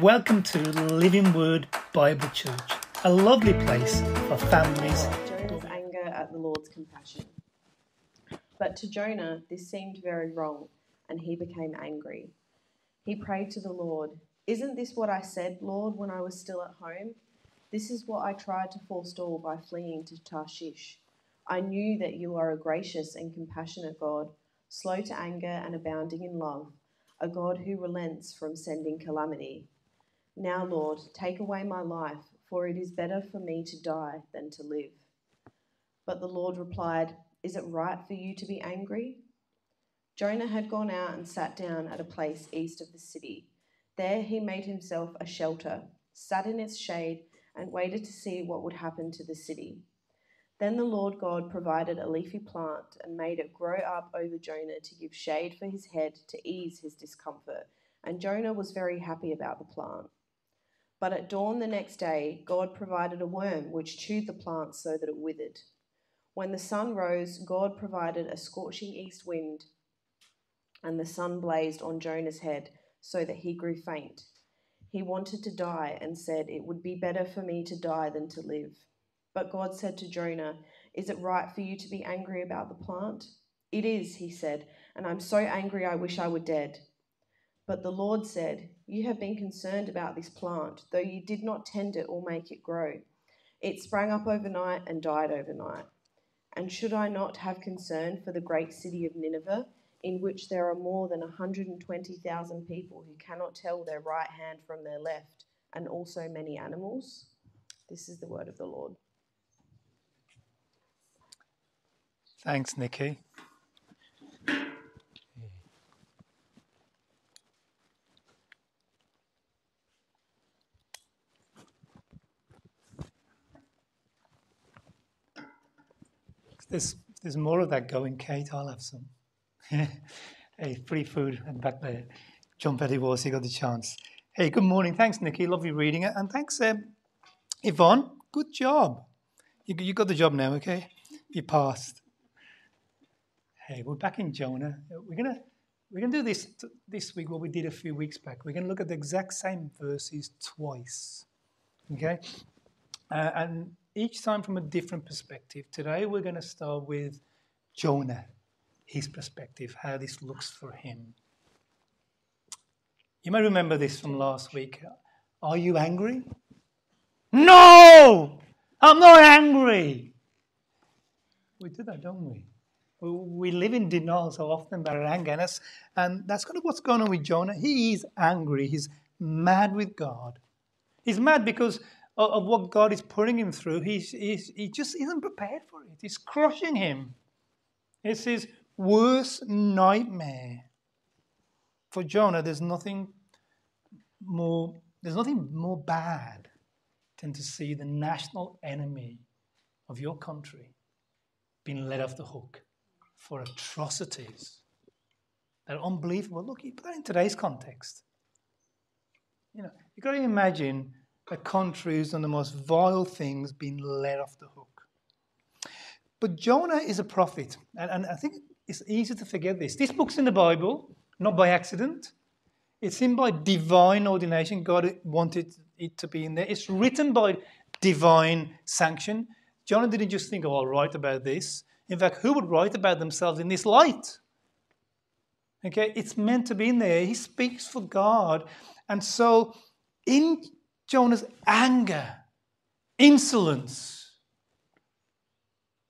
Welcome to Living Word Bible Church, a lovely place for families. Jonah's anger at the Lord's compassion. But to Jonah, this seemed very wrong, and he became angry. He prayed to the Lord, Isn't this what I said, Lord, when I was still at home? This is what I tried to forestall by fleeing to Tarshish. I knew that you are a gracious and compassionate God, slow to anger and abounding in love, a God who relents from sending calamity. Now, Lord, take away my life, for it is better for me to die than to live. But the Lord replied, Is it right for you to be angry? Jonah had gone out and sat down at a place east of the city. There he made himself a shelter, sat in its shade, and waited to see what would happen to the city. Then the Lord God provided a leafy plant and made it grow up over Jonah to give shade for his head to ease his discomfort, and Jonah was very happy about the plant. But at dawn the next day, God provided a worm which chewed the plant so that it withered. When the sun rose, God provided a scorching east wind, and the sun blazed on Jonah's head so that he grew faint. He wanted to die and said, It would be better for me to die than to live. But God said to Jonah, Is it right for you to be angry about the plant? It is, he said, and I'm so angry I wish I were dead. But the Lord said, You have been concerned about this plant, though you did not tend it or make it grow. It sprang up overnight and died overnight. And should I not have concern for the great city of Nineveh, in which there are more than 120,000 people who cannot tell their right hand from their left, and also many animals? This is the word of the Lord. Thanks, Nikki. There's, there's more of that going, Kate. I'll have some. hey, free food and back there. John Petty was, he got the chance. Hey, good morning. Thanks, Nikki. Lovely reading it. And thanks, um, Yvonne. Good job. You, you got the job now, okay? You passed. Hey, we're back in Jonah. We're gonna we're gonna do this this week. What we did a few weeks back. We're gonna look at the exact same verses twice. Okay, uh, and each time from a different perspective. Today we're going to start with Jonah, his perspective, how this looks for him. You may remember this from last week. Are you angry? No, I'm not angry. We do that, don't we? We live in denial so often about our anger, and and that's kind of what's going on with Jonah. He is angry. He's mad with God. He's mad because of, what God is putting him through. He's, he's, he just isn't prepared for it. It's crushing him. It's his worst nightmare. For Jonah, there's nothing more, there's nothing more bad than to see the national enemy of your country being let off the hook for atrocities that are unbelievable. Look, you put that in today's context. You know, you've got to imagine a country who's done the most vile things being let off the hook. But Jonah is a prophet, and, and I think it's easy to forget this. This book's in the Bible, not by accident. It's in by divine ordination. God wanted it to be in there. It's written by divine sanction. Jonah didn't just think, oh, I'll write about this. In fact, who would write about themselves in this light? Okay, it's meant to be in there. He speaks for God. And so, in Jonah's anger, insolence,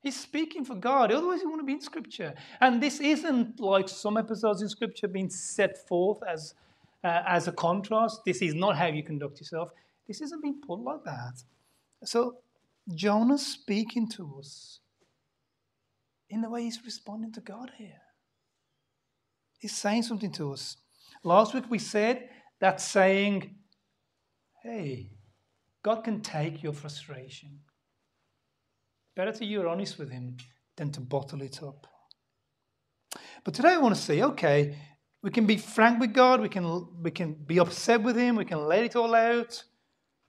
he's speaking for God. Otherwise, he wouldn't be in Scripture. And this isn't like some episodes in Scripture being set forth as, uh, as a contrast. This is not how you conduct yourself. This isn't being put like that. So, Jonah's speaking to us in the way he's responding to God here. He's saying something to us. Last week we said that saying, hey, God can take your frustration. Better to you're honest with Him than to bottle it up. But today I want to say, okay, we can be frank with God, we can, we can be upset with Him, we can let it all out,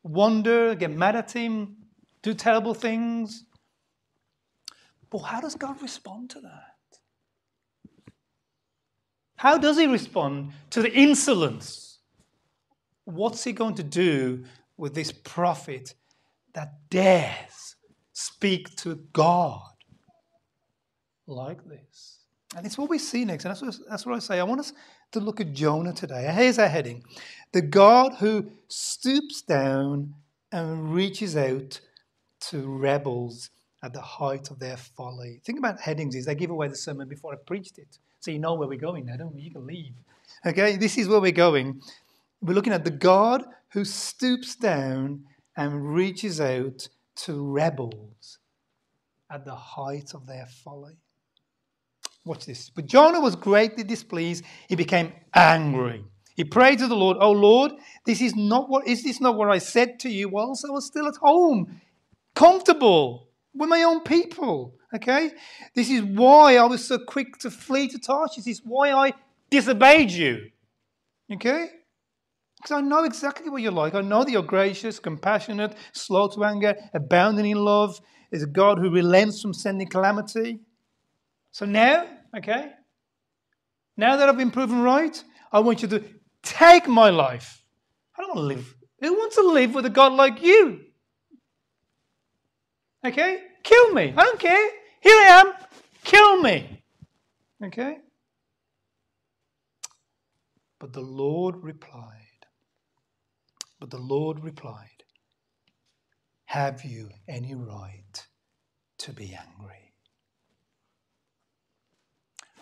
wonder, get mad at Him, do terrible things. But how does God respond to that? How does He respond to the insolence what's he going to do with this prophet that dares speak to God like this? And it's what we see next. And that's what, that's what I say. I want us to look at Jonah today. Here's our heading The God who stoops down and reaches out to rebels at the height of their folly. Think about headings is they give away the sermon before I preached it. So you know where we're going now, don't we? You can leave. Okay, this is where we're going. We're looking at the God who stoops down and reaches out to rebels at the height of their folly. Watch this. But Jonah was greatly displeased. He became angry. He prayed to the Lord, "Oh Lord, this is not what is this not what I said to you whilst I was still at home, comfortable with my own people?" Okay? This is why I was so quick to flee to Tarshish. This is why I disobeyed you. Okay? Because I know exactly what you're like. I know that you're gracious, compassionate, slow to anger, abounding in love, is a God who relents from sending calamity. So now, okay, now that I've been proven right, I want you to take my life. I don't want to live. Who wants to live with a God like you? Okay? Kill me. I don't care. Here I am. Kill me. Okay? But the Lord replied, But the Lord replied, Have you any right to be angry?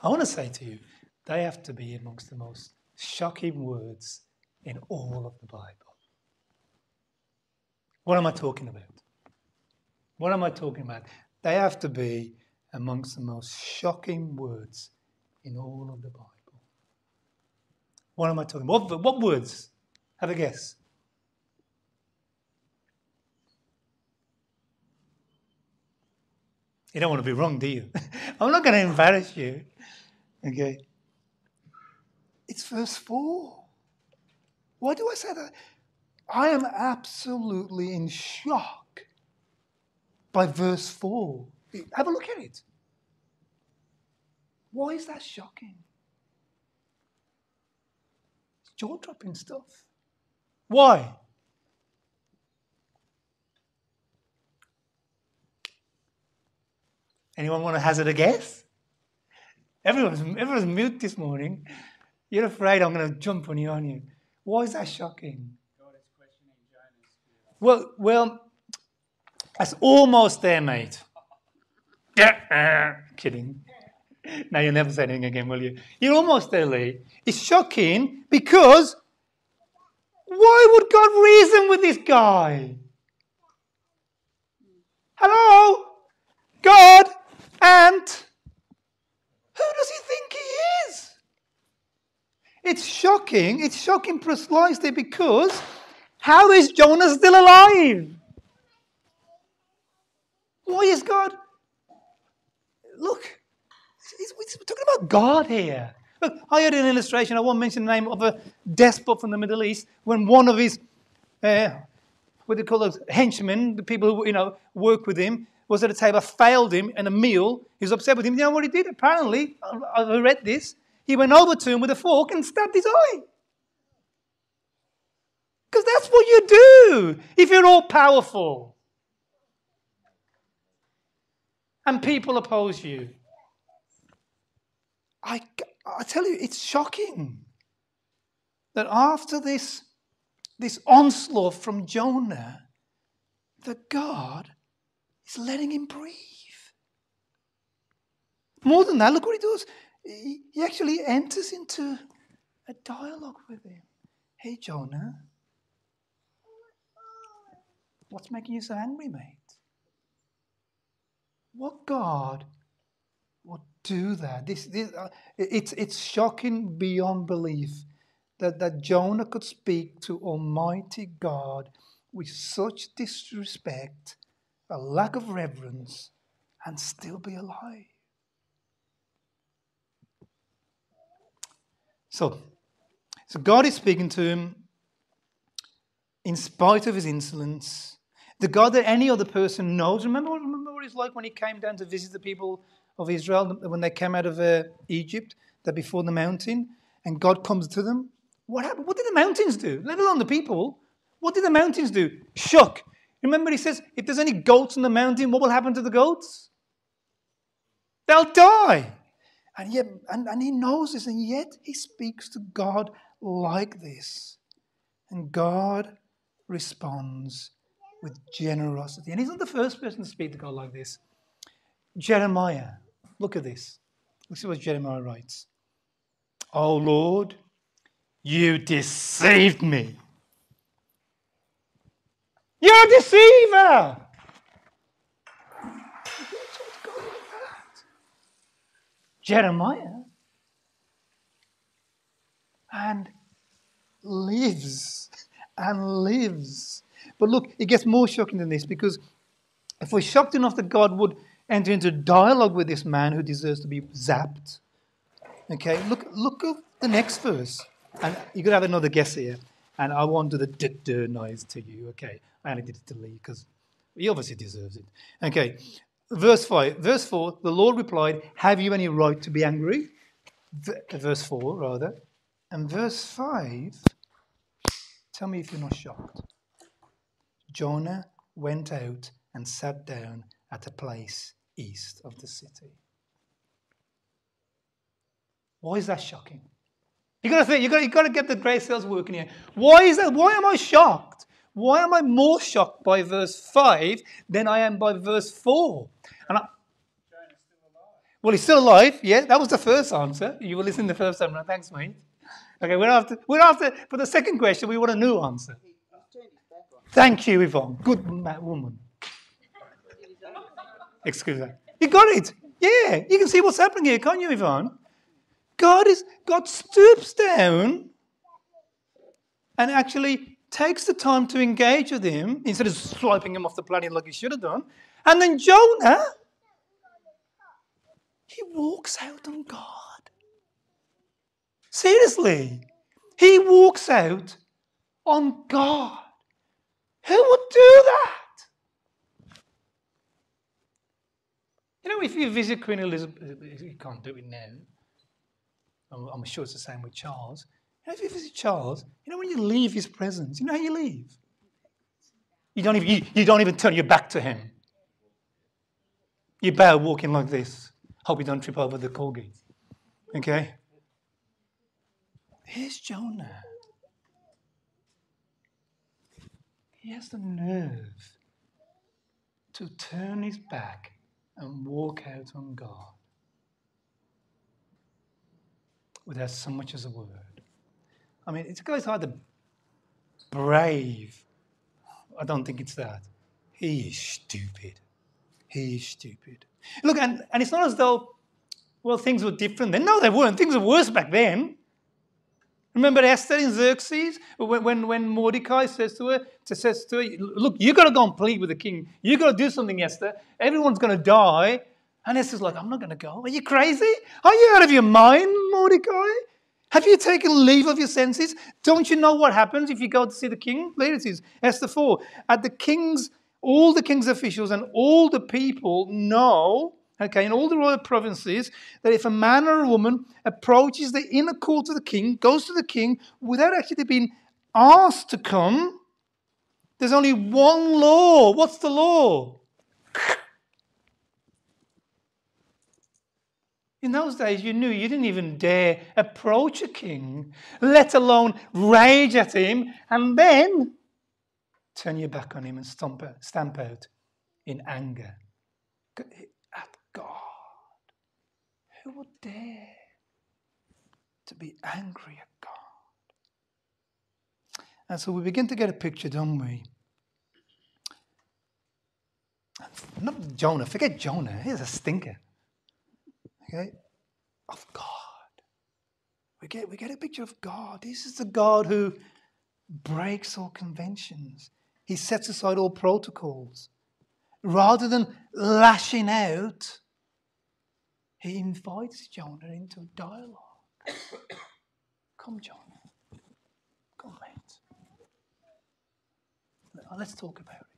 I want to say to you, they have to be amongst the most shocking words in all of the Bible. What am I talking about? What am I talking about? They have to be amongst the most shocking words in all of the Bible. What am I talking about? What, what words? Have a guess. You don't want to be wrong, do you? I'm not going to embarrass you. Okay. It's verse 4. Why do I say that? I am absolutely in shock by verse 4. Have a look at it. Why is that shocking? It's jaw dropping stuff. Why? Anyone want to hazard a guess? Everyone's, everyone's mute this morning. You're afraid I'm going to jump on you, aren't you? Why is that shocking? Well, well, that's almost there, mate. Yeah, uh, kidding. Now you'll never say anything again, will you? You're almost there, Lee. It's shocking because why would God reason with this guy? Hello? God and who does he think he is? It's shocking. It's shocking precisely because how is Jonah still alive? Why is God? Look, we're talking about God here. Look, I heard an illustration. I won't mention the name of a despot from the Middle East when one of his, uh, what do you call those, henchmen, the people who you know work with him, was at a table, failed him in a meal. He was upset with him. You know what he did? Apparently, I read this. He went over to him with a fork and stabbed his eye. Because that's what you do if you're all powerful. And people oppose you. I, I tell you, it's shocking that after this, this onslaught from Jonah, that God is letting him breathe. More than that, look what he does. He actually enters into a dialogue with him. Hey, Jonah, what's making you so angry, mate? What God would do that? This, this uh, it's, it's shocking beyond belief that, that Jonah could speak to Almighty God with such disrespect a lack of reverence, and still be alive. So, so God is speaking to him in spite of his insolence. The God that any other person knows. Remember, remember what it's like when he came down to visit the people of Israel when they came out of uh, Egypt, that before the mountain, and God comes to them. What happened? What did the mountains do? Let alone the people. What did the mountains do? Shook. Remember, he says, if there's any goats in the mountain, what will happen to the goats? They'll die. And yet, and, and he knows this, and yet he speaks to God like this. And God responds with generosity. And he's not the first person to speak to God like this. Jeremiah, look at this. Let's see what Jeremiah writes. Oh Lord, you deceived me. You're a deceiver. Jeremiah and lives and lives. But look, it gets more shocking than this because if we're shocked enough that God would enter into dialogue with this man who deserves to be zapped, okay, look, look at the next verse. And you're going to have another guess here. And I won't do the d noise to you, okay? I only did it to Lee because he obviously deserves it. Okay, verse 5. Verse 4 the Lord replied, Have you any right to be angry? verse 4, rather. And verse 5, tell me if you're not shocked. Jonah went out and sat down at a place east of the city. Why is that shocking? You got to think. You got. You got to get the grace cells working here. Why is that? Why am I shocked? Why am I more shocked by verse five than I am by verse four? And I, well, he's still alive. Yeah, that was the first answer. You were listening the first time. Right? Thanks, mate. Okay, we're after. We're after. For the second question, we want a new answer. Thank you, Yvonne. Good woman. Excuse me. You got it. Yeah, you can see what's happening here, can't you, Yvonne? God is God stoops down and actually takes the time to engage with him instead of swiping him off the planet like he should have done. And then Jonah, he walks out on God. Seriously, he walks out on God. Who would do that? You know, if you visit Queen Elizabeth, you can't do it now. I'm sure it's the same with Charles. You know, if you visit Charles, you know when you leave his presence, you know how you leave? You don't even, you, you don't even turn your back to him. You bow walking like this. Hope you don't trip over the corgi. Okay? Here's Jonah. He has the nerve to turn his back and walk out on God without so much as a word. I mean, it goes either brave. I don't think it's that. He is stupid. He is stupid. Look, and, and it's not as though, well, things were different then. No, they weren't. Things were worse back then. Remember Esther in Xerxes? When, when, when Mordecai says to her, says to her, look, you've got to go and plead with the king. You've got to do something, Esther. Everyone's going to die. And Esther's like, I'm not going to go. Are you crazy? Are you out of your mind, Mordecai? Have you taken leave of your senses? Don't you know what happens if you go to see the king? Later it says, Esther 4. At the king's, all the king's officials and all the people know, okay, in all the royal provinces, that if a man or a woman approaches the inner court of the king, goes to the king without actually being asked to come, there's only one law. What's the law? In those days, you knew you didn't even dare approach a king, let alone rage at him, and then turn your back on him and stamp out, stamp out in anger at God. Who would dare to be angry at God? And so we begin to get a picture, don't we? Not Jonah, forget Jonah, he's a stinker okay, of God. We get, we get a picture of God. This is the God who breaks all conventions. He sets aside all protocols. Rather than lashing out, he invites Jonah into a dialogue. Come, Jonah. Come, mate. Let's talk about it.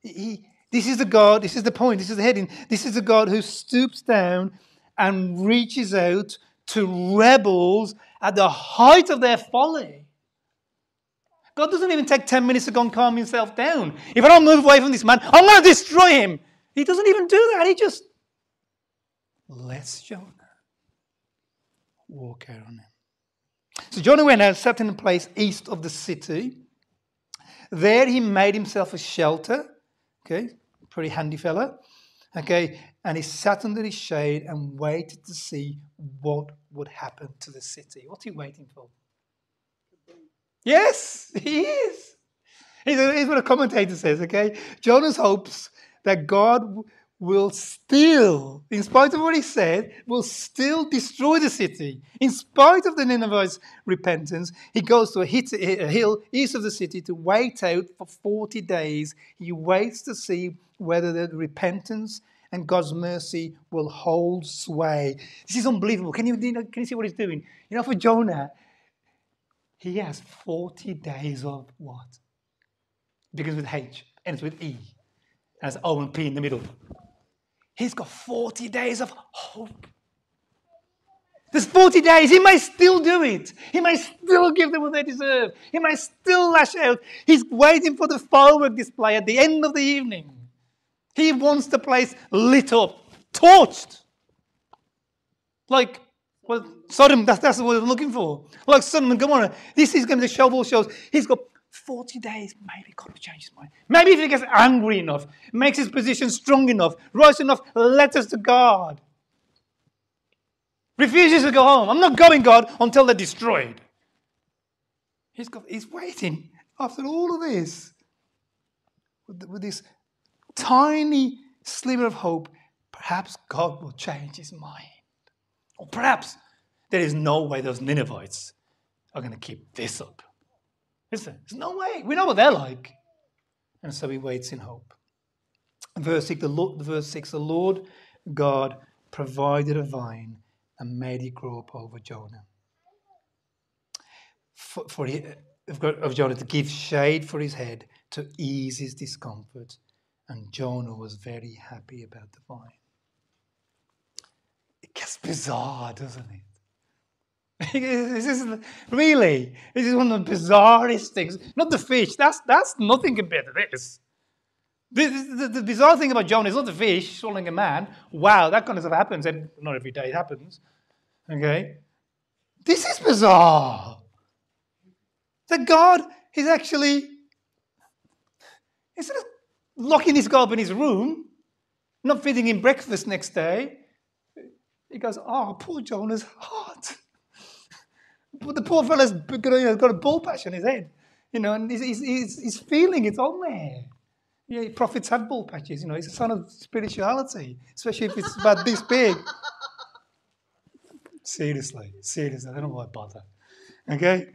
He, this is the God, this is the point, this is the heading. This is the God who stoops down and reaches out to rebels at the height of their folly. God doesn't even take 10 minutes to go and calm himself down. If I don't move away from this man, I'm going to destroy him. He doesn't even do that. He just lets Jonah walk out on him. So Jonah went out, sat in a place east of the city. There he made himself a shelter. Okay, pretty handy fella. Okay, and he sat under his shade and waited to see what would happen to the city. What's he waiting for? Yes, he is. Here's what a commentator says, okay? Jonah's hopes that God will still, in spite of what he said, will still destroy the city. In spite of the Ninevites' repentance, he goes to a, hit, a hill east of the city to wait out for 40 days. He waits to see whether the repentance and God's mercy will hold sway. This is unbelievable. Can you, can you see what he's doing? You know, for Jonah, he has 40 days of what? Begins with H, ends with E, has O and P in the middle. He's got 40 days of hope. There's 40 days. He may still do it. He may still give them what they deserve. He may still lash out. He's waiting for the firework display at the end of the evening. He wants the place lit up, torched. Like, well, Sodom, that's, that's what we're looking for. Like Sodom and Gomorrah. This is going to be the shovel shows. He's got 40 days. Maybe God will change his mind. Maybe if he gets angry enough, makes his position strong enough, rise enough letters to God. Refuses to go home. I'm not going, God, until they're destroyed. He's, got, he's waiting after all of this with, with this tiny sliver of hope. Perhaps God will change his mind. Or perhaps there is no way those Ninevites are going to keep this up. Is there? There's no way. We know what they're like. And so he waits in hope. Verse 6, the Lord, verse 6, the Lord God provided a vine and made it grow up over Jonah. For, for he, of Jonah to give shade for his head to ease his discomfort. And Jonah was very happy about the vine. It gets bizarre, doesn't it? this is really, this is one of the bizarrest things. Not the fish, that's, that's nothing compared to this. The, the, the, bizarre thing about Jonah is not the fish swallowing a man. Wow, that kind of stuff happens, and not every day it happens. Okay? This is bizarre. That God is actually, instead of locking this guy up in his room, not feeding him breakfast next day, he goes, Oh, poor Jonah's heart. But the poor fellow's got a ball patch on his head, you know, and he's, he's, he's feeling it's on there. Yeah, prophets have ball patches, you know, it's a sign of spirituality, especially if it's about this big. seriously, seriously, I don't know why I bother. Okay?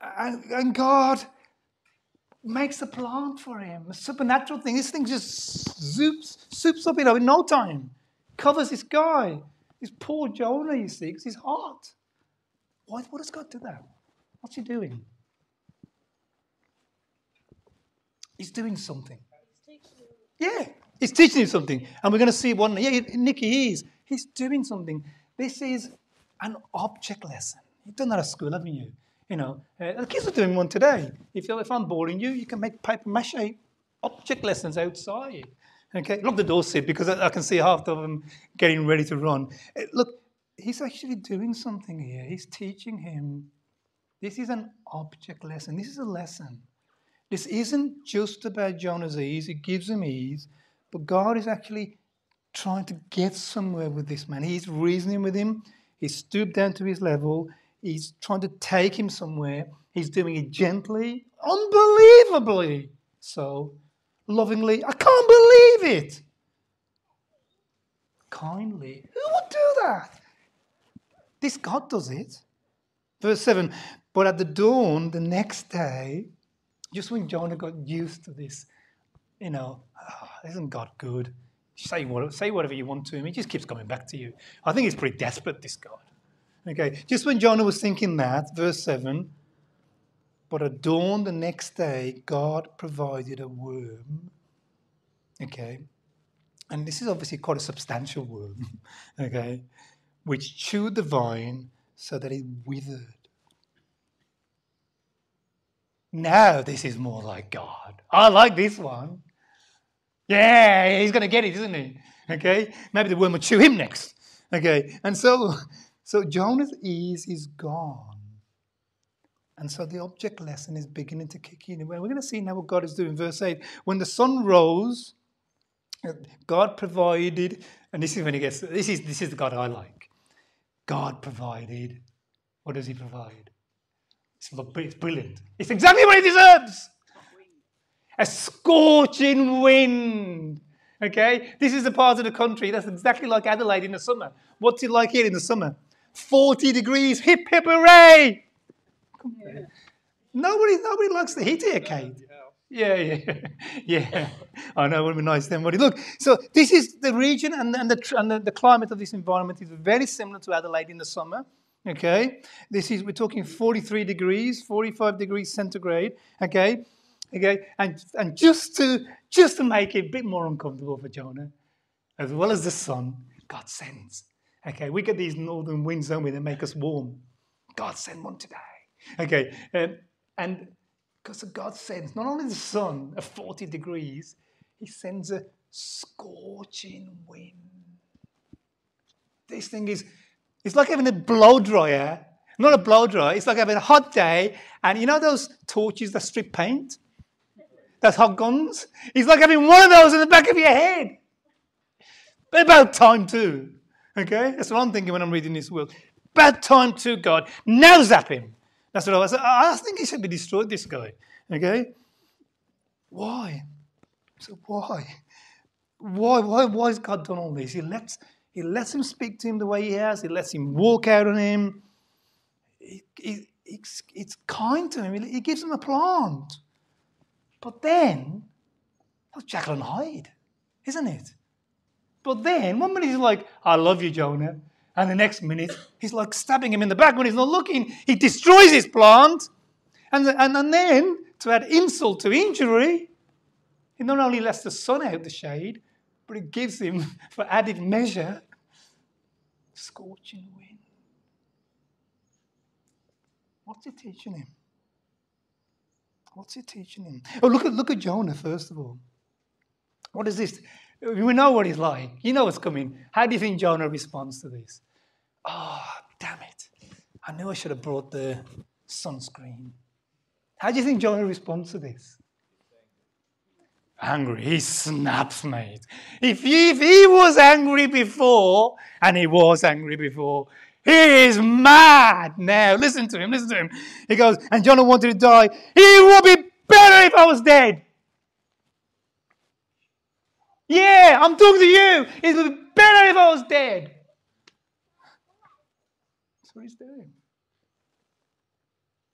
And, and God makes a plant for him, a supernatural thing. This thing just zoops, soups up, you know, in no time. Covers this guy. This poor Jonah, you see, because his heart. Why, what does God do that? What's he doing? He's doing something. Yeah, he's teaching you something. And we're going to see one. Yeah, Nicky is. He's doing something. This is an object lesson. You've done that at school, haven't you? You know, uh, the kids are doing one today. If, if I'm boring you, you can make paper mache object lessons outside. Okay, lock the door, Sid, because I, I, can see half of them getting ready to run. Uh, look, he's actually doing something here. He's teaching him. This is an object lesson. This is a lesson. This isn't just about Jonah's ease, it gives him ease, but God is actually trying to get somewhere with this man. He's reasoning with him, he's stooped down to his level, he's trying to take him somewhere. He's doing it gently, unbelievably so, lovingly. I can't believe it. Kindly. Who would do that? This God does it. Verse 7 But at the dawn the next day, just when Jonah got used to this, you know, oh, isn't God good? Say, what, say whatever you want to him, he just keeps coming back to you. I think he's pretty desperate, this God. Okay, just when Jonah was thinking that, verse 7 But at dawn the next day, God provided a worm. Okay, and this is obviously quite a substantial worm. okay, which chewed the vine so that it withered. Now this is more like God. I like this one. Yeah, he's going to get it, isn't he? Okay, maybe the worm will chew him next. Okay, and so, so Jonah's ease is gone. And so the object lesson is beginning to kick in. We're going to see now what God is doing. Verse 8 When the sun rose, God provided, and this is when he gets, this is, this is the God I like. God provided. What does he provide? It's, it's brilliant. It's exactly what he deserves. A scorching wind. Okay? This is the part of the country that's exactly like Adelaide in the summer. What's it like here in the summer? 40 degrees, hip hip hooray! Yeah. Nobody, nobody likes the heat here, Kate. Yeah, yeah, yeah. I know it would be nice then. But look, so this is the region and, and, the, and the, the climate of this environment is very similar to Adelaide in the summer. Okay, this is we're talking 43 degrees, 45 degrees centigrade. Okay, okay, and and just to just to make it a bit more uncomfortable for Jonah, as well as the sun, God sends. Okay, we get these northern winds, don't we, that make us warm. God send one today. Okay, um, and because God sends not only the sun at 40 degrees, He sends a scorching wind. This thing is, it's like having a blow dryer. Not a blow dryer, it's like having a hot day, and you know those torches that strip paint? That's hot guns? It's like having one of those in the back of your head. But about time too. Okay? That's what I'm thinking when I'm reading this will. Bad time too, God. Now zap him. That's what I was. I think he should be destroyed. This guy. Okay. Why? So why? Why? Why? Why has God done all this? He lets He lets him speak to him the way he has. He lets him walk out on him. He, he, it's, it's kind to him. He gives him a plant. But then, that's Jekyll and Hyde, isn't it? But then, one minute he's like, I love you, Jonah. And the next minute, he's like stabbing him in the back when he's not looking. He destroys his plant. And, and, and then, to add insult to injury, he not only lets the sun out the shade, but he gives him, for added measure, scorching wind. What's he teaching him? What's he teaching him? Oh, look at, look at Jonah, first of all. What is this? We know what he's like. You know what's coming. How do you think Jonah responds to this? Oh, damn it. I knew I should have brought the sunscreen. How do you think Jonah responds to this? Angry. He snaps, mate. If he, if he was angry before, and he was angry before, he is mad now. Listen to him, listen to him. He goes, and Jonah wanted to die. It would be better if I was dead. Yeah, I'm talking to you. It would be better if I was dead. That's what he's doing.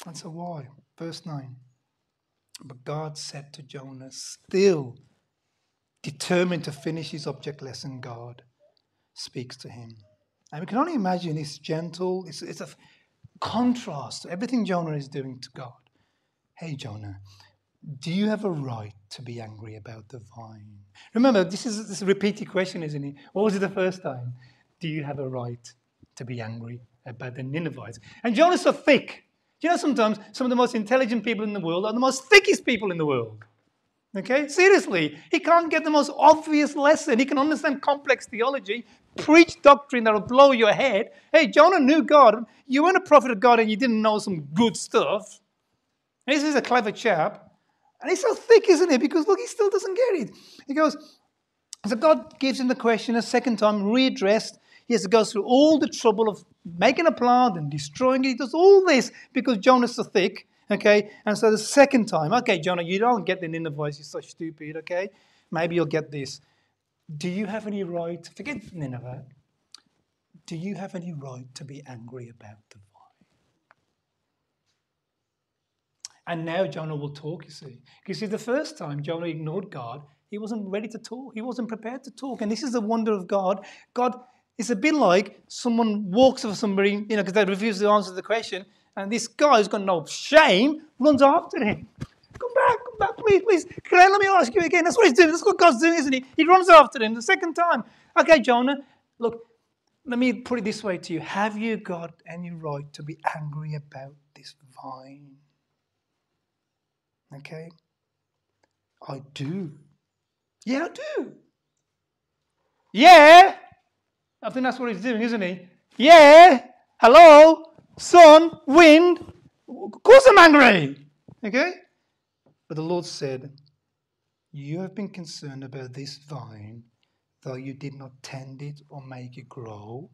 And so why? Verse 9. But God said to Jonah, still determined to finish his object lesson, God speaks to him. And we can only imagine it's gentle, it's, it's a contrast to everything Jonah is doing to God. Hey, Jonah, do you have a right to be angry about the vine? Remember, this is, this is a repeated question, isn't it? What was it the first time? Do you have a right to be angry about the Ninevites? And Jonah's so thick. Do You know, sometimes some of the most intelligent people in the world are the most thickest people in the world. Okay? Seriously, he can't get the most obvious lesson. He can understand complex theology, preach doctrine that'll blow your head. Hey, Jonah knew God. You weren't a prophet of God and you didn't know some good stuff. This is a clever chap. And he's so thick, isn't he? Because look, he still doesn't get it. He goes, so God gives him the question a second time, readdressed. He has to go through all the trouble of making a plant and destroying it. He does all this because Jonah's so thick. Okay, and so the second time, okay, Jonah, you don't get the Ninevites, you're so stupid, okay? Maybe you'll get this. Do you have any right, forget Nineveh, do you have any right to be angry about the vine? And now Jonah will talk, you see. You see, the first time Jonah ignored God, he wasn't ready to talk. He wasn't prepared to talk. And this is the wonder of God. God is a bit like someone walks over somebody, you know, because they refuse to answer the question, and this guy who's got no shame runs after him. Come back, come back, please, please. Can I, let me ask you again. That's what he's doing. That's what God's doing, isn't he? He runs after him the second time. Okay, Jonah, look, let me put it this way to you Have you got any right to be angry about this vine? Okay? I do. Yeah, I do. Yeah. I think that's what he's doing, isn't he? Yeah. Hello. Sun, wind. Of course I'm angry. Okay? But the Lord said, You have been concerned about this vine, though you did not tend it or make it grow.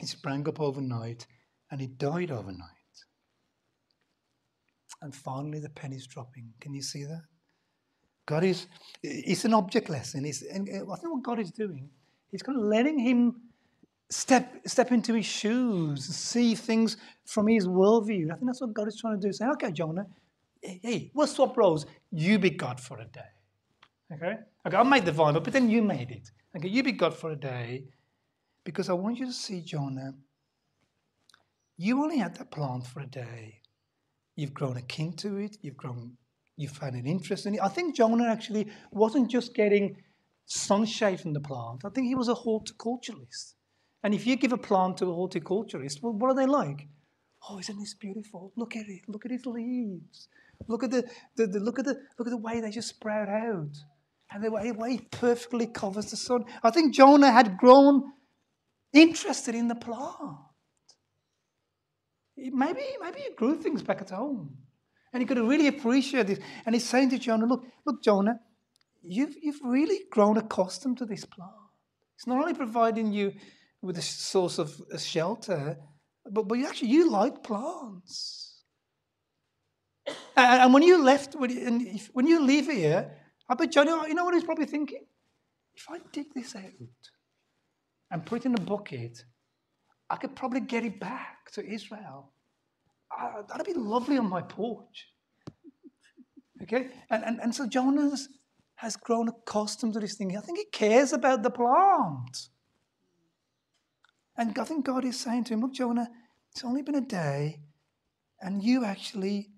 It sprang up overnight and it died overnight. And finally, the penny's dropping. Can you see that? God is, it's an object lesson. It's, and I think what God is doing, He's kind of letting him step, step into his shoes, see things from his worldview. I think that's what God is trying to do. Say, okay, Jonah, hey, we'll swap roles. You be God for a day. Okay? Okay, I made the vine, but then you made it. Okay, you be God for a day because I want you to see, Jonah, you only had that plant for a day. You've grown a kin to it. You've grown, you found an interest in it. I think Jonah actually wasn't just getting sunshade from the plant. I think he was a horticulturalist. And if you give a plant to a horticulturist, well, what are they like? Oh, isn't this beautiful? Look at it. Look at its leaves. Look at the, the, the look at the look at the way they just sprout out. And the way, way it perfectly covers the sun. I think Jonah had grown interested in the plant. Maybe, maybe he grew things back at home. And he could really appreciated this. And he's saying to Jonah, look, look, Jonah, you've, you've really grown accustomed to this plant. It's not only providing you with a source of a shelter, but, but you actually, you like plants. And, and when you left, when you, if, when you leave here, I bet Jonah, you know what he's probably thinking? If I dig this out and put it in a bucket, I could probably get it back to Israel. That'd be lovely on my porch. Okay? And, and, and so Jonah's has grown accustomed to this thing. I think he cares about the plant. And I think God is saying to him, Look, Jonah, it's only been a day, and you actually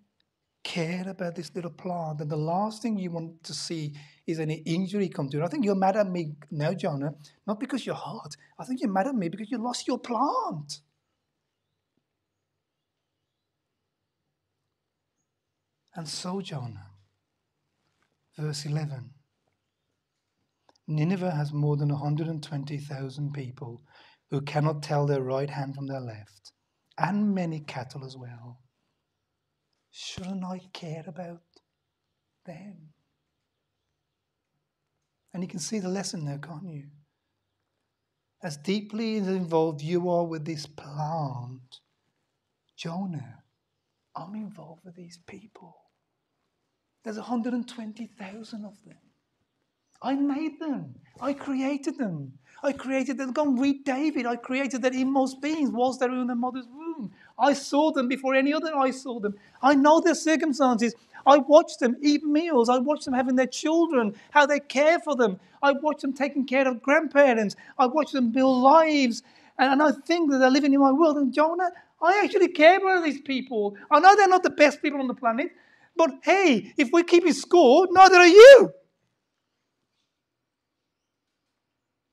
care about this little plant. And the last thing you want to see is any injury come to it. I think you're mad at me now, Jonah, not because you're hard. I think you're mad at me because you lost your plant. And so, Jonah, verse 11 Nineveh has more than 120,000 people who cannot tell their right hand from their left, and many cattle as well. Shouldn't I care about them? And you can see the lesson there, can't you? As deeply involved you are with this plant, Jonah, I'm involved with these people. There's 120,000 of them. I made them. I created them. I created them. Go and read David. I created their inmost beings whilst they were in their mother's womb. I saw them before any other eye saw them. I know their circumstances. I watch them eat meals. I watch them having their children, how they care for them. I watch them taking care of grandparents. I watch them build lives. And, and I think that they're living in my world. And Jonah, I actually care about these people. I know they're not the best people on the planet, but hey, if we're keeping score, neither are you.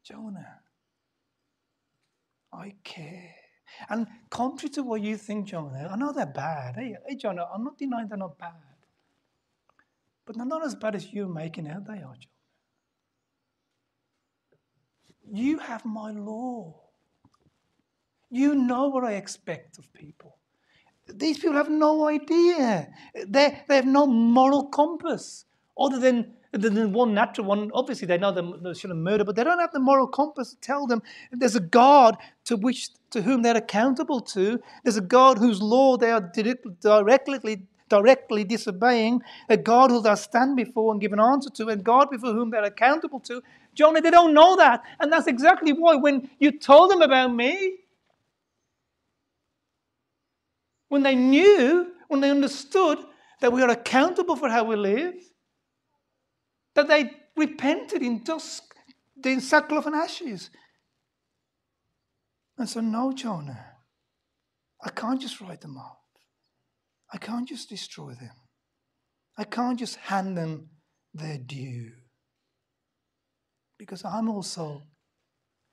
Jonah, I care. And contrary to what you think, Jonah, I know they're bad. Hey, hey I'm not denying they're not bad. But they're not as bad as you're making out they are, Jonah. You have my law. You know what I expect of people. These people have no idea. They, they have no moral compass other than the one natural one, obviously they know they shouldn't murder, but they don't have the moral compass to tell them there's a God to which to whom they're accountable to. There's a God whose law they are directly directly disobeying, a God who they'll stand before and give an answer to, and God before whom they're accountable to. Jonah, they don't know that. And that's exactly why when you told them about me, when they knew, when they understood that we are accountable for how we live, that they repented in dust, in sackcloth and ashes. And so, no, Jonah, I can't just write them off. I can't just destroy them. I can't just hand them their due. Because I'm also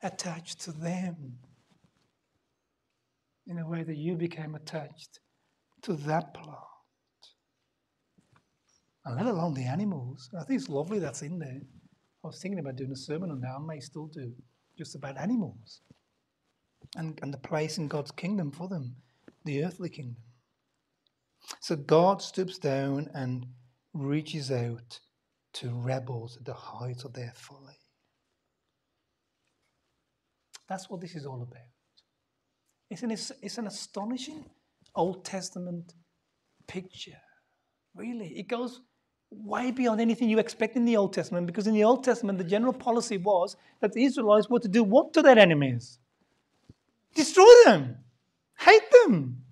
attached to them in a way that you became attached to that plant. And let alone the animals. I think it's lovely that's in there. I was thinking about doing a sermon on that. I may still do just about animals and, and the place in God's kingdom for them, the earthly kingdom. So God stoops down and reaches out to rebels at the height of their folly. That's what this is all about. It's an, it's an astonishing Old Testament picture. Really. It goes way beyond anything you expect in the Old Testament because in the Old Testament, the general policy was that the Israelites were to do what to their enemies? Destroy them, hate them.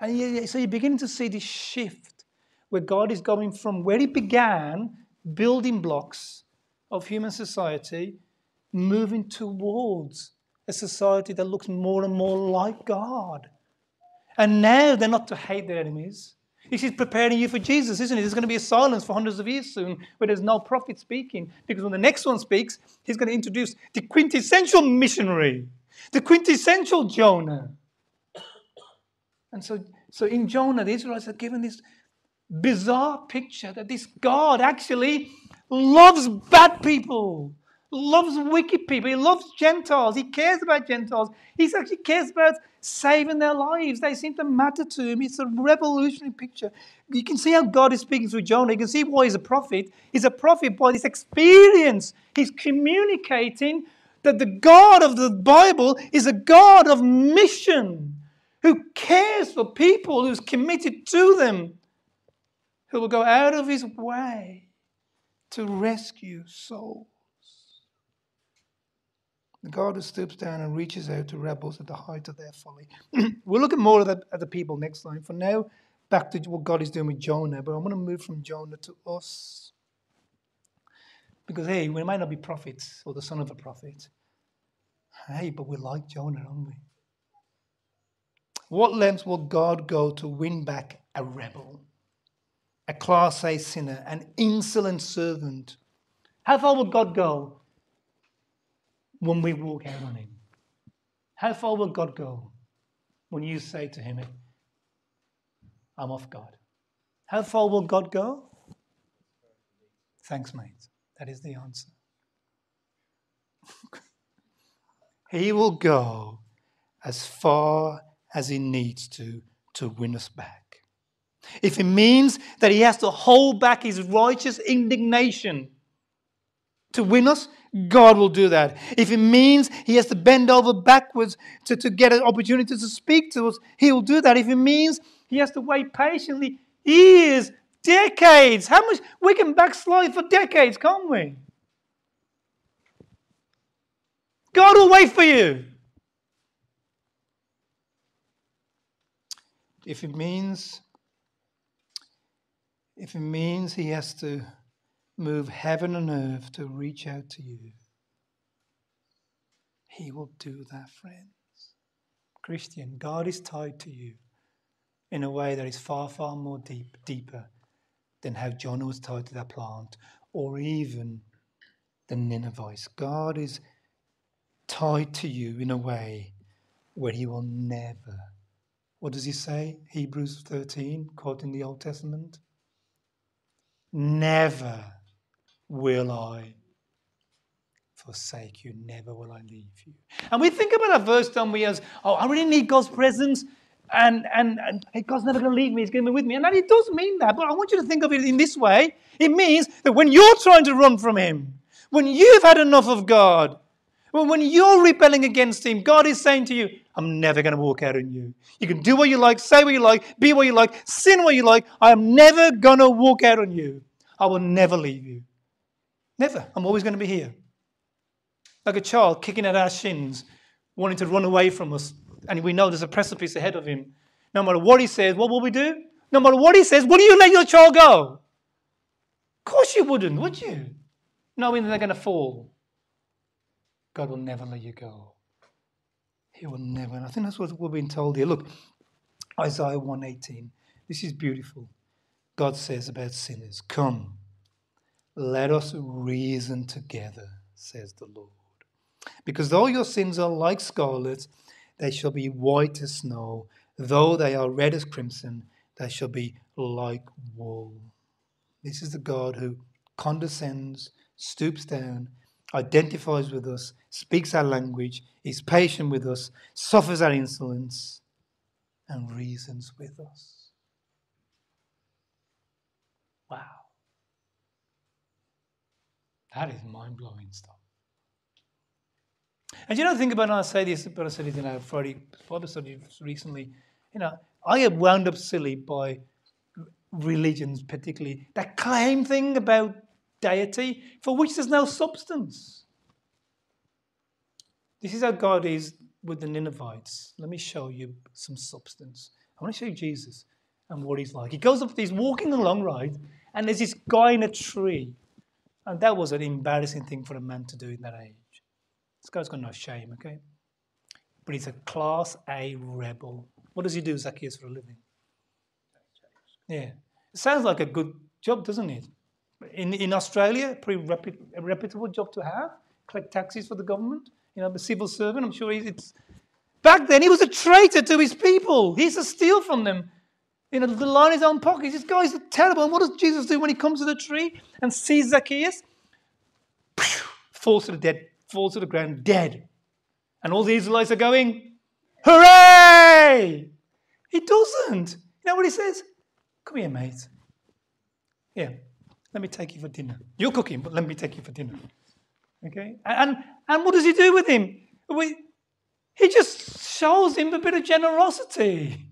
And so you begin to see this shift where God is going from where He began, building blocks of human society, moving towards a society that looks more and more like God. And now they're not to hate their enemies. This is preparing you for Jesus, isn't it? There's going to be a silence for hundreds of years soon where there's no prophet speaking. Because when the next one speaks, he's going to introduce the quintessential missionary, the quintessential Jonah. And so, so in Jonah, the Israelites are given this bizarre picture that this God actually loves bad people, loves wicked people, he loves Gentiles, he cares about Gentiles, he actually cares about saving their lives. They seem to matter to him. It's a revolutionary picture. You can see how God is speaking through Jonah. You can see why he's a prophet. He's a prophet by this experience. He's communicating that the God of the Bible is a God of mission who cares for people, who's committed to them, who will go out of his way to rescue souls. The God who stoops down and reaches out to rebels at the height of their folly. we'll look at more of that at the people next time. For now, back to what God is doing with Jonah, but I want to move from Jonah to us. Because, hey, we might not be prophets or the son of a prophet. Hey, but we're like Jonah, aren't we? What lengths will God go to win back a rebel, a class A sinner, an insolent servant? How far will God go when we walk out on Him? How far will God go when you say to Him, I'm off God? How far will God go? Thanks, mate. That is the answer. he will go as far as he needs to to win us back. If it means that he has to hold back his righteous indignation to win us, God will do that. If it means he has to bend over backwards to, to get an opportunity to speak to us, he will do that. If it means he has to wait patiently years, decades, how much we can backslide for decades, can't we? God will wait for you. If it means if it means he has to move heaven and earth to reach out to you, he will do that, friends. Christian, God is tied to you in a way that is far, far more deep, deeper than how Jonah was tied to that plant, or even the Ninevites. God is tied to you in a way where he will never what does he say? Hebrews 13, quoting the Old Testament. Never will I forsake you. Never will I leave you. And we think about a verse, don't we, as, oh, I really need God's presence. And, and, and God's never going to leave me. He's going to be with me. And it does mean that. But I want you to think of it in this way. It means that when you're trying to run from Him, when you've had enough of God, when you're rebelling against Him, God is saying to you, I'm never going to walk out on you. You can do what you like, say what you like, be what you like, sin what you like. I am never going to walk out on you. I will never leave you. Never. I'm always going to be here. Like a child kicking at our shins, wanting to run away from us. And we know there's a precipice ahead of him. No matter what he says, what will we do? No matter what he says, will you let your child go? Of course you wouldn't, would you? Knowing that they're going to fall. God will never let you go. He will never. And I think that's what we're being told here. Look, Isaiah 118. This is beautiful. God says about sinners, Come, let us reason together, says the Lord. Because though your sins are like scarlet, they shall be white as snow. Though they are red as crimson, they shall be like wool. This is the God who condescends, stoops down, identifies with us, speaks our language, is patient with us, suffers our insolence, and reasons with us. Wow. That is mind blowing stuff. And you know, think about, it, I say this, but I said it in our Friday Bible study recently. You know, I get wound up silly by religions, particularly that claim thing about deity for which there's no substance. This is how God is with the Ninevites. Let me show you some substance. I want to show you Jesus and what he's like. He goes up, he's walking along, right? And there's this guy in a tree. And that was an embarrassing thing for a man to do in that age. This guy's got no shame, okay? But he's a class A rebel. What does he do, Zacchaeus, for a living? Yeah. It sounds like a good job, doesn't it? In, in Australia, a pretty reput, a reputable job to have. Collect taxes for the government. You know, the civil servant. I'm sure it's. Back then, he was a traitor to his people. He's to steal from them. You know, to line his own pockets. This guy's terrible. And what does Jesus do when he comes to the tree and sees Zacchaeus? Falls to the dead falls to the ground dead. And all the Israelites are going, Hooray! He doesn't. You know what he says? Come here, mate. Yeah, let me take you for dinner. You're cooking, but let me take you for dinner. Okay? And, and what does he do with him? We, He just shows him a bit of generosity.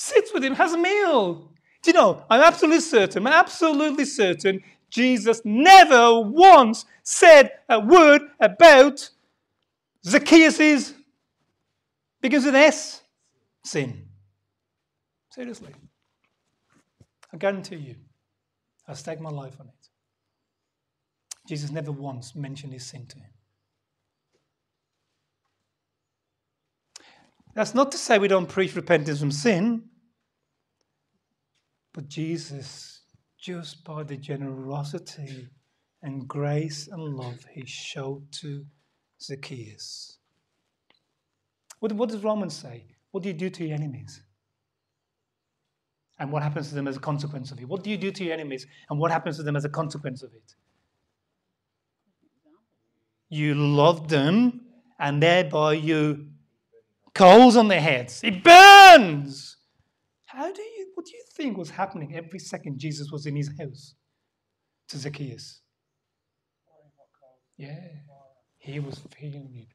Sits with him, has a meal. Do you know, I'm absolutely certain, I'm absolutely certain Jesus never once said a word about Zacchaeus' begins with S sin. Seriously. I guarantee you, I'll stake my life on it. Jesus never once mentioned his sin to him. That's not to say we don't preach repentance from sin, but Jesus just by the generosity and grace and love he showed to Zacchaeus. What, what does Romans say? What do you do to your enemies? And what happens to them as a consequence of it? What do you do to your enemies? And what happens to them as a consequence of it? You love them, and thereby you coals on their heads. It burns. How do you, what do you think was happening every second Jesus was in his house to Zacchaeus? Yeah, he was feeling it.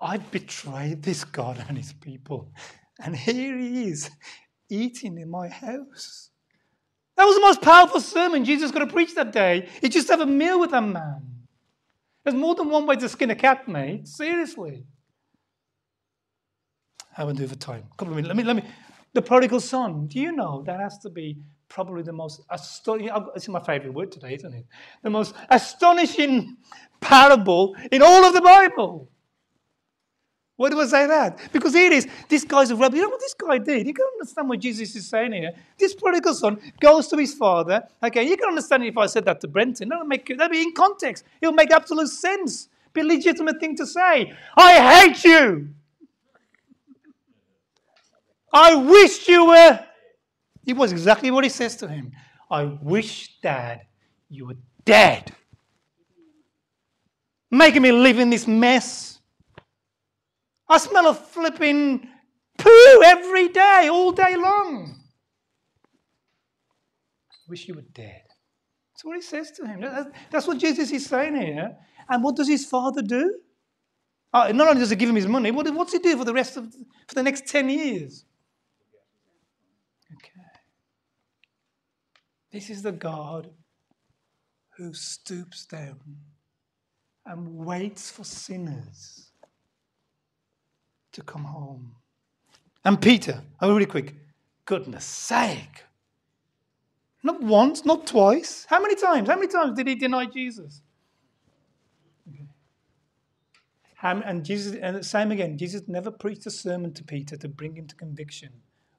I betrayed this God and his people, and here he is eating in my house. That was the most powerful sermon Jesus could have preached that day. He just have a meal with a man. There's more than one way to skin a cat, mate. Seriously. Do for time? A couple of minutes. Let me, let me. The prodigal son. Do you know that has to be probably the most astonishing? It's my favorite word today, isn't it? The most astonishing parable in all of the Bible. Why do I say that? Because here it is. This guy's a rebel. You know what this guy did? You can understand what Jesus is saying here. This prodigal son goes to his father. Okay, you can understand if I said that to Brenton. That'll make that'll be in context. It'll make absolute sense. Be a legitimate thing to say. I hate you. I wish you were. It was exactly what he says to him. I wish, Dad, you were dead. Making me live in this mess. I smell of flipping poo every day, all day long. I wish you were dead. That's what he says to him. That's what Jesus is saying here. And what does his father do? Uh, not only does he give him his money, what, what's he do for the rest of for the next 10 years? This is the God who stoops down and waits for sinners to come home. And Peter, oh, really quick, goodness sake. Not once, not twice. How many times? How many times did he deny Jesus? And Jesus, and same again, Jesus never preached a sermon to Peter to bring him to conviction.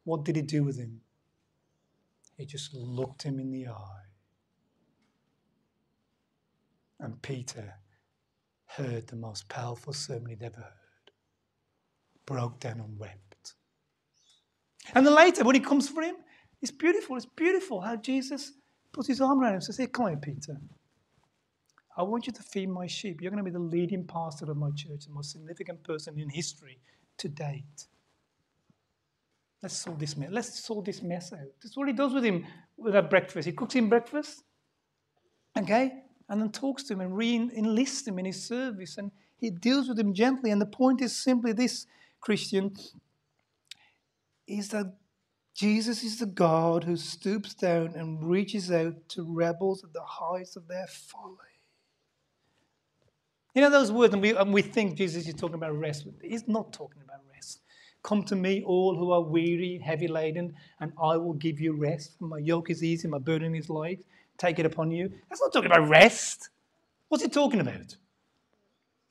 What did he do with him? He just looked him in the eye. And Peter heard the most powerful sermon he'd ever heard, broke down and wept. And then later, when he comes for him, it's beautiful. It's beautiful how Jesus puts his arm around him and says, Hey, come here, Peter. I want you to feed my sheep. You're going to be the leading pastor of my church, the most significant person in history to date. Let's sort this mess. Let's sort this mess out. That's what he does with him with that breakfast. He cooks him breakfast, okay, and then talks to him and re-enlists him in his service, and he deals with him gently. And the point is simply this, Christian, is that Jesus is the God who stoops down and reaches out to rebels at the height of their folly. You know those words, and we, and we think Jesus is talking about rest. He's not talking about. Come to me, all who are weary, heavy laden, and I will give you rest. My yoke is easy, my burden is light. Take it upon you. That's not talking about rest. What's he talking about?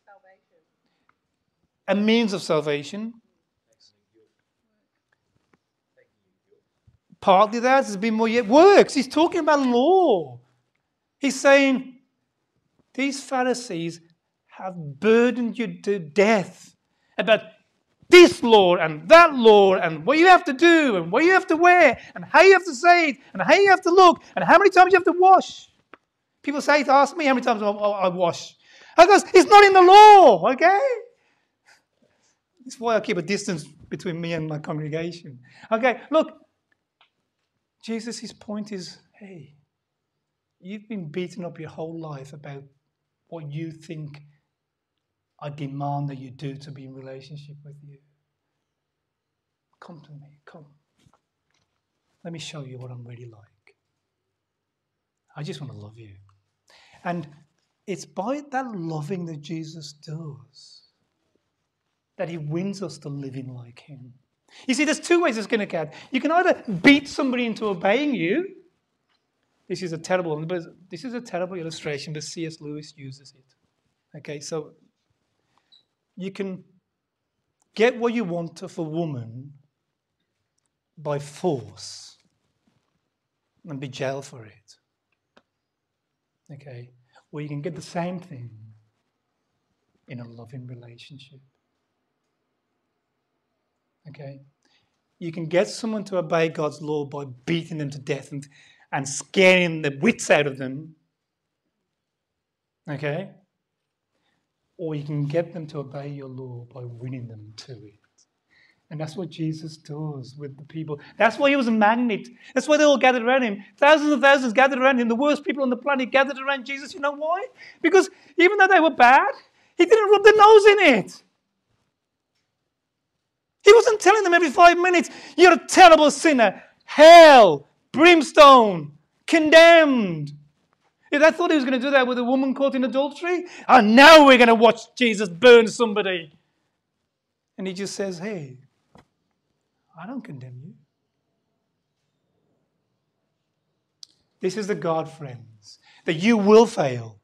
Salvation. A means of salvation. Partly that has been more yet works. He's talking about law. He's saying these Pharisees have burdened you to death about this law and that law and what you have to do and what you have to wear and how you have to say it and how you have to look and how many times you have to wash. People say to ask me how many times I, I, I wash. I goes, it's not in the law, okay? That's why I keep a distance between me and my congregation. Okay, look, Jesus' point is hey, you've been beaten up your whole life about what you think I demand that you do to be in relationship with you. Come to me, come. Let me show you what I'm really like. I just want to love you. And it's by that loving that Jesus does that he wins us to living like him. You see, there's two ways it's going to get. You can either beat somebody into obeying you. This is a terrible, this is a terrible illustration, but C.S. Lewis uses it. Okay, so you can get what you want of a woman by force and be jailed for it. Okay? Or you can get the same thing in a loving relationship. Okay? You can get someone to obey God's law by beating them to death and, and scaring the wits out of them. Okay? Or you can get them to obey your law by winning them to it. And that's what Jesus does with the people. That's why he was a magnet. That's why they all gathered around him. Thousands and thousands gathered around him. The worst people on the planet gathered around Jesus. You know why? Because even though they were bad, he didn't rub their nose in it. He wasn't telling them every five minutes, you're a terrible sinner, hell, brimstone, condemned. If I thought he was going to do that with a woman caught in adultery, and now we're going to watch Jesus burn somebody. And he just says, Hey, I don't condemn you. This is the God, friends, that you will fail.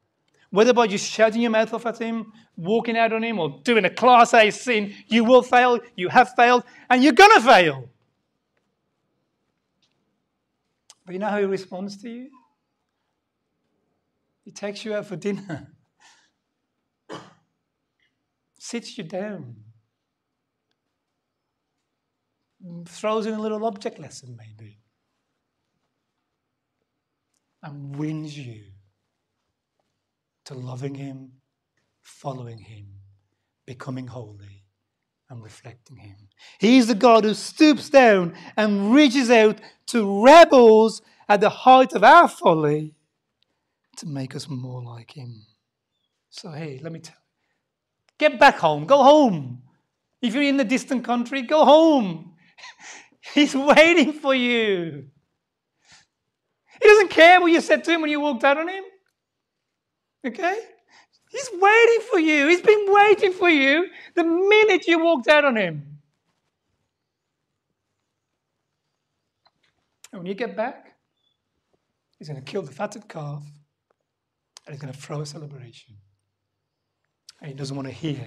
Whether by just shouting your mouth off at him, walking out on him, or doing a class A sin, you will fail, you have failed, and you're going to fail. But you know how he responds to you? He takes you out for dinner, sits you down, throws in a little object lesson, maybe, and wins you to loving Him, following Him, becoming holy, and reflecting Him. He's the God who stoops down and reaches out to rebels at the height of our folly to make us more like Him. So, hey, let me tell you get back home, go home. If you're in a distant country, go home. He's waiting for you. He doesn't care what you said to him when you walked out on him. Okay? He's waiting for you. He's been waiting for you the minute you walked out on him. And when you get back, he's going to kill the fatted calf and he's going to throw a celebration. And he doesn't want to hear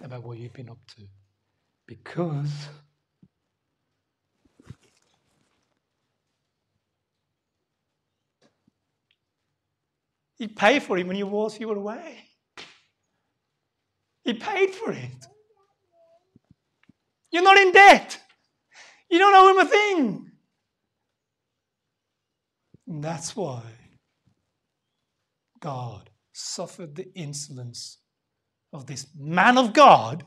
about what you've been up to because he paid for it when you was you away. He paid for it. You're not in debt. You don't owe him a thing. And that's why God suffered the insolence of this man of God.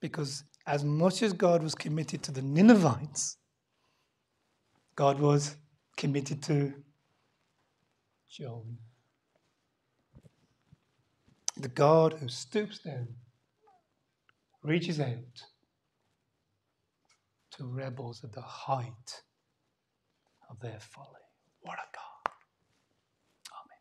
Because as much as God was committed to the Ninevites, God was committed to Jonah. The God who stoops down, reaches out to rebels at the height of their folly. What a God. Amen.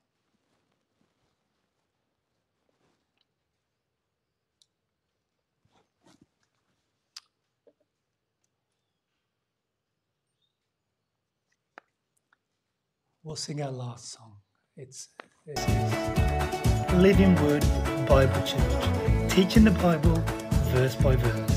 We'll sing our last song. It's, it's Living Word Bible Church, teaching the Bible verse by verse.